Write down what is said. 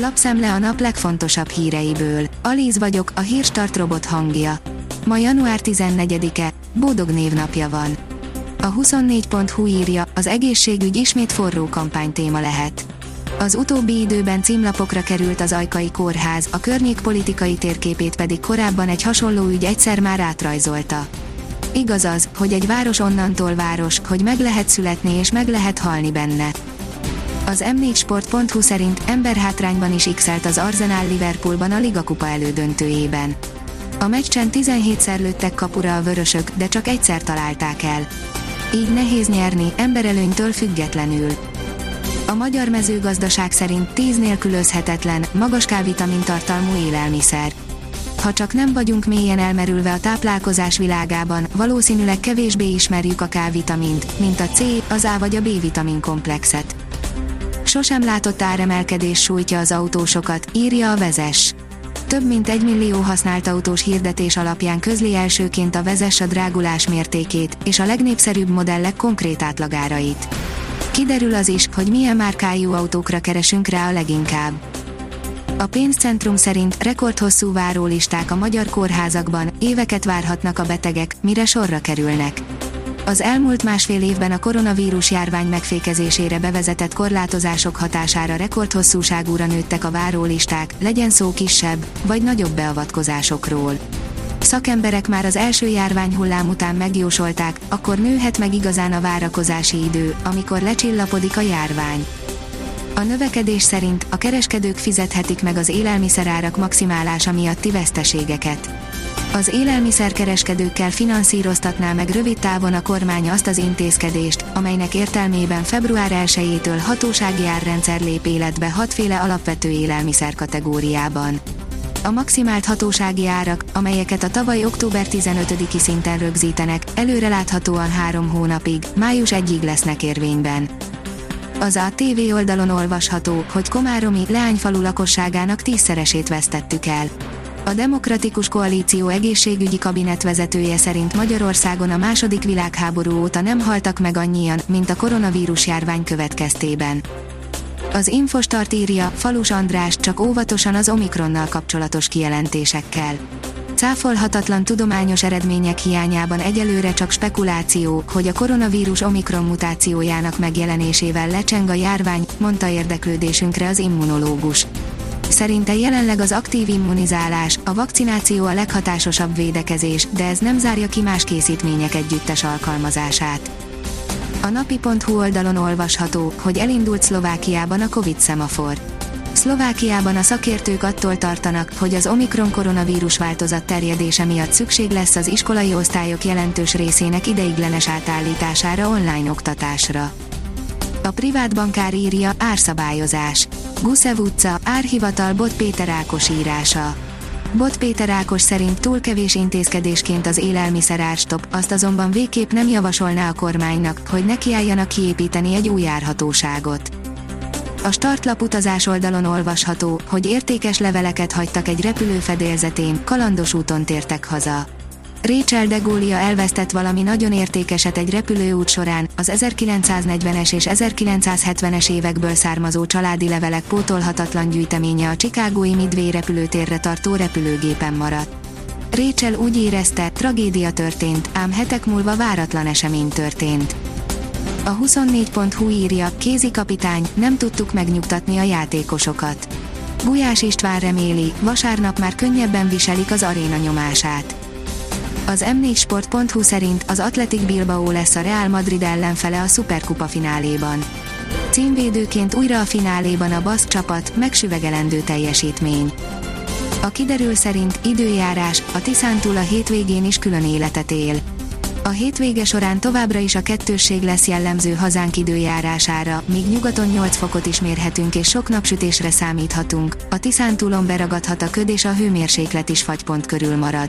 Lapszemle a nap legfontosabb híreiből. Alíz vagyok, a hírstart robot hangja. Ma január 14-e, Bódog névnapja van. A 24.hu írja, az egészségügy ismét forró kampány téma lehet. Az utóbbi időben címlapokra került az Ajkai Kórház, a környék politikai térképét pedig korábban egy hasonló ügy egyszer már átrajzolta. Igaz az, hogy egy város onnantól város, hogy meg lehet születni és meg lehet halni benne. Az m4sport.hu szerint emberhátrányban is x az Arsenal Liverpoolban a Liga Kupa elődöntőjében. A meccsen 17-szer lőttek kapura a vörösök, de csak egyszer találták el. Így nehéz nyerni, emberelőnytől függetlenül. A magyar mezőgazdaság szerint 10 nélkülözhetetlen, magas K-vitamin tartalmú élelmiszer. Ha csak nem vagyunk mélyen elmerülve a táplálkozás világában, valószínűleg kevésbé ismerjük a K-vitamint, mint a C, az A vagy a B-vitamin komplexet. Sosem látott áremelkedés sújtja az autósokat, írja a vezes. Több mint egy millió használt autós hirdetés alapján közli elsőként a vezes a drágulás mértékét, és a legnépszerűbb modellek konkrét átlagárait. Kiderül az is, hogy milyen márkájú autókra keresünk rá a leginkább. A pénzcentrum szerint rekordhosszú várólisták a magyar kórházakban, éveket várhatnak a betegek, mire sorra kerülnek. Az elmúlt másfél évben a koronavírus járvány megfékezésére bevezetett korlátozások hatására rekordhosszúságúra nőttek a várólisták, legyen szó kisebb, vagy nagyobb beavatkozásokról. Szakemberek már az első járványhullám után megjósolták, akkor nőhet meg igazán a várakozási idő, amikor lecsillapodik a járvány. A növekedés szerint a kereskedők fizethetik meg az élelmiszerárak maximálása miatti veszteségeket. Az élelmiszerkereskedőkkel finanszíroztatná meg rövid távon a kormány azt az intézkedést, amelynek értelmében február 1-től hatósági árrendszer lép életbe hatféle alapvető élelmiszer kategóriában. A maximált hatósági árak, amelyeket a tavaly október 15-i szinten rögzítenek, előreláthatóan három hónapig, május 1-ig lesznek érvényben. Az ATV oldalon olvasható, hogy Komáromi leányfalu lakosságának tízszeresét vesztettük el. A Demokratikus Koalíció egészségügyi kabinet vezetője szerint Magyarországon a második világháború óta nem haltak meg annyian, mint a koronavírus járvány következtében. Az Infostart írja, Falus András csak óvatosan az Omikronnal kapcsolatos kijelentésekkel. Cáfolhatatlan tudományos eredmények hiányában egyelőre csak spekuláció, hogy a koronavírus Omikron mutációjának megjelenésével lecseng a járvány, mondta érdeklődésünkre az immunológus. Szerinte jelenleg az aktív immunizálás, a vakcináció a leghatásosabb védekezés, de ez nem zárja ki más készítmények együttes alkalmazását. A napi.hu oldalon olvasható, hogy elindult Szlovákiában a Covid szemafor. Szlovákiában a szakértők attól tartanak, hogy az Omikron koronavírus változat terjedése miatt szükség lesz az iskolai osztályok jelentős részének ideiglenes átállítására online oktatásra. A privát bankár írja, árszabályozás. Gusev utca, árhivatal Bot Péter Ákos írása. Bot Péter Ákos szerint túl kevés intézkedésként az élelmiszer árstop, azt azonban végképp nem javasolná a kormánynak, hogy nekiálljanak kiépíteni egy új árhatóságot. A startlap utazás oldalon olvasható, hogy értékes leveleket hagytak egy repülő fedélzetén, kalandos úton tértek haza. Rachel de Gaulia elvesztett valami nagyon értékeset egy repülőút során, az 1940-es és 1970-es évekből származó családi levelek pótolhatatlan gyűjteménye a Chicagói Midway repülőtérre tartó repülőgépen maradt. Rachel úgy érezte, tragédia történt, ám hetek múlva váratlan esemény történt. A 24.hu írja, kézi kapitány, nem tudtuk megnyugtatni a játékosokat. Gulyás István reméli, vasárnap már könnyebben viselik az aréna nyomását. Az m4sport.hu szerint az Athletic Bilbao lesz a Real Madrid ellenfele a Superkupa fináléban. Címvédőként újra a fináléban a baszk csapat, megsüvegelendő teljesítmény. A kiderül szerint időjárás, a Tiszántúl a hétvégén is külön életet él. A hétvége során továbbra is a kettősség lesz jellemző hazánk időjárására, míg nyugaton 8 fokot is mérhetünk és sok napsütésre számíthatunk, a Tiszántúlon beragadhat a köd és a hőmérséklet is fagypont körül marad.